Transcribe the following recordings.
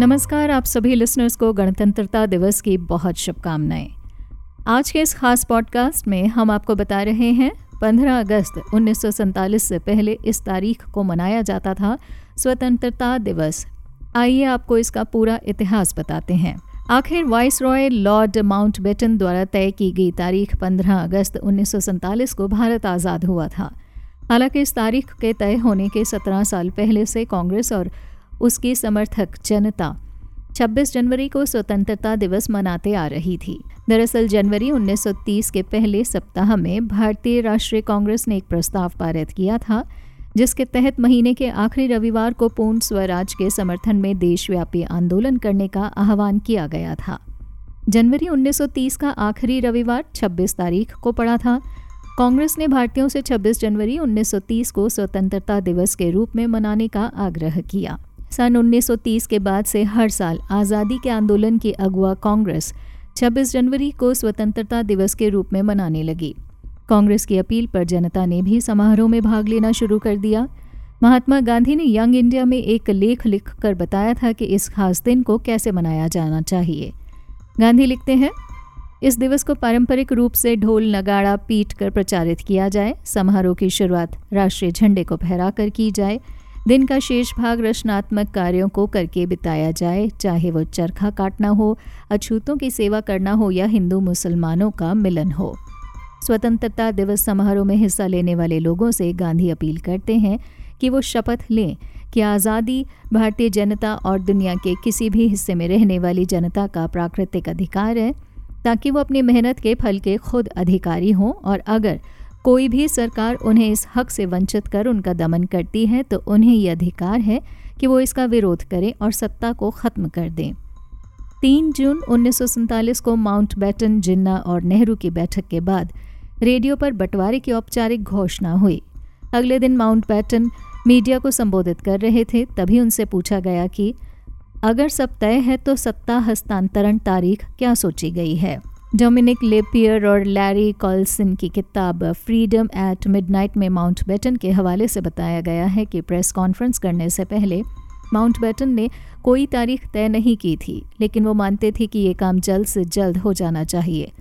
नमस्कार, आप सभी लिसनर्स को गणतंत्रता दिवस की बहुत शुभकामनाएँ। आज के इस खास पॉडकास्ट में हम आपको बता रहे हैं 15 अगस्त उन्नीस से पहले इस तारीख को मनाया जाता था, स्वतंत्रता दिवस। आइए आपको इसका पूरा इतिहास बताते हैं। आखिर viceroy Lord Mountbatten द्वारा तय की गई तारीख 15 अगस्त उन्नीस को भारत आज़ाद हुआ था। हालाँकि इस तारीख के तय होने के 17 साल पहले से कांग्रेस और उसकी समर्थक जनता। 26 जनवरी को स्वतंत्रता दिवस मनाते आ रही थी। दरअसल जनवरी 1930 के पहले सप्ताह में भारतीय राष्ट्रीय कांग्रेस ने एक प्रस्ताव पारित किया था, जिसके तहत महीने के आखिरी रविवार को पूर्ण स्वराज के समर्थन में देशव्यापी आंदोलन करने का आह्वान किया गया था। जनवरी 1930 का आखिरी रविवार 26 तारीख को पड़ा था। कांग्रेस ने भारतीयों से 26 जनवरी 1930 को स्वतंत्रता दिवस के रूप में मनाने का आग्रह किया। सन 1930 के बाद से हर साल आज़ादी के आंदोलन की अगुआ कांग्रेस 26 जनवरी को स्वतंत्रता दिवस के रूप में मनाने लगी। कांग्रेस की अपील पर जनता ने भी समारोह में भाग लेना शुरू कर दिया। महात्मा गांधी ने यंग इंडिया में एक लेख लिखकर बताया था कि इस खास दिन को कैसे मनाया जाना चाहिए। गांधी लिखते हैं, इस दिवस को पारंपरिक रूप से ढोल नगाड़ा पीट कर प्रचारित किया जाए। समारोह की शुरुआत राष्ट्रीय झंडे को फहरा कर की जाए। दिन का शेष भाग रचनात्मक कार्यों को करके बिताया जाए, चाहे वो चरखा काटना हो, अछूतों की सेवा करना हो या हिंदू मुसलमानों का मिलन हो। स्वतंत्रता दिवस समारोह में हिस्सा लेने वाले लोगों से गांधी अपील करते हैं कि वो शपथ लें कि आज़ादी, भारतीय जनता और दुनिया के किसी भी हिस्से में रहने वाली जनता का प्राकृतिक अधिकार है, ताकि वो अपनी मेहनत के फल के खुद अधिकारी हों और अगर कोई भी सरकार उन्हें इस हक से वंचित कर उनका दमन करती है तो उन्हें ये अधिकार है कि वो इसका विरोध करें और सत्ता को ख़त्म कर दें। तीन जून उन्नीस सौ सैंतालीस को माउंट बैटन, जिन्ना और नेहरू की बैठक के बाद रेडियो पर बंटवारे की औपचारिक घोषणा हुई। अगले दिन माउंट बैटन मीडिया को संबोधित कर रहे थे, तभी उनसे पूछा गया कि, अगर सब तय है तो सत्ता हस्तांतरण तारीख क्या सोची गई है? डोमिनिक लेपियर और लैरी कॉल्सन की किताब फ्रीडम एट मिडनाइट में माउंट बैटन के हवाले से बताया गया है कि प्रेस कॉन्फ्रेंस करने से पहले माउंट बैटन ने कोई तारीख तय नहीं की थी, लेकिन वो मानते थे कि ये काम जल्द से जल्द हो जाना चाहिए।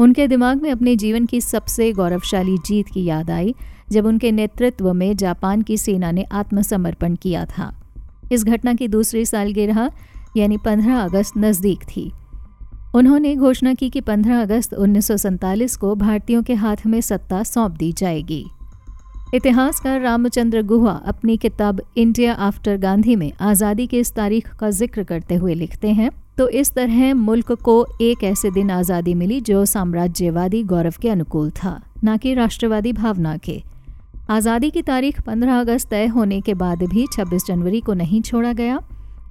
उनके दिमाग में अपने जीवन की सबसे गौरवशाली जीत की याद आई, जब उनके नेतृत्व में जापान की सेना ने आत्मसमर्पण किया था। इस घटना की दूसरी सालगिरह, यानी 15 अगस्त, नज़दीक थी। उन्होंने घोषणा की कि 15 अगस्त उन्नीस को भारतीयों के हाथ में सत्ता सौंप दी जाएगी। इतिहासकार रामचंद्र गुहा अपनी किताब इंडिया आफ्टर गांधी में आज़ादी की इस तारीख का ज़िक्र करते हुए लिखते हैं तो इस तरह मुल्क को एक ऐसे दिन आज़ादी मिली जो साम्राज्यवादी गौरव के अनुकूल था, न कि राष्ट्रवादी भावना के। आज़ादी की तारीख 15 अगस्त तय होने के बाद भी 26 जनवरी को नहीं छोड़ा गया।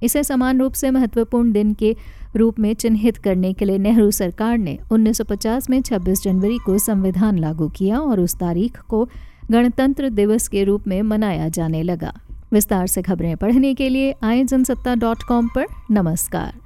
इसे समान रूप से महत्वपूर्ण दिन के रूप में चिन्हित करने के लिए नेहरू सरकार ने 1950 में 26 जनवरी को संविधान लागू किया और उस तारीख को गणतंत्र दिवस के रूप में मनाया जाने लगा। विस्तार से खबरें पढ़ने के लिए आए जनसत्ता डॉट कॉम पर। नमस्कार।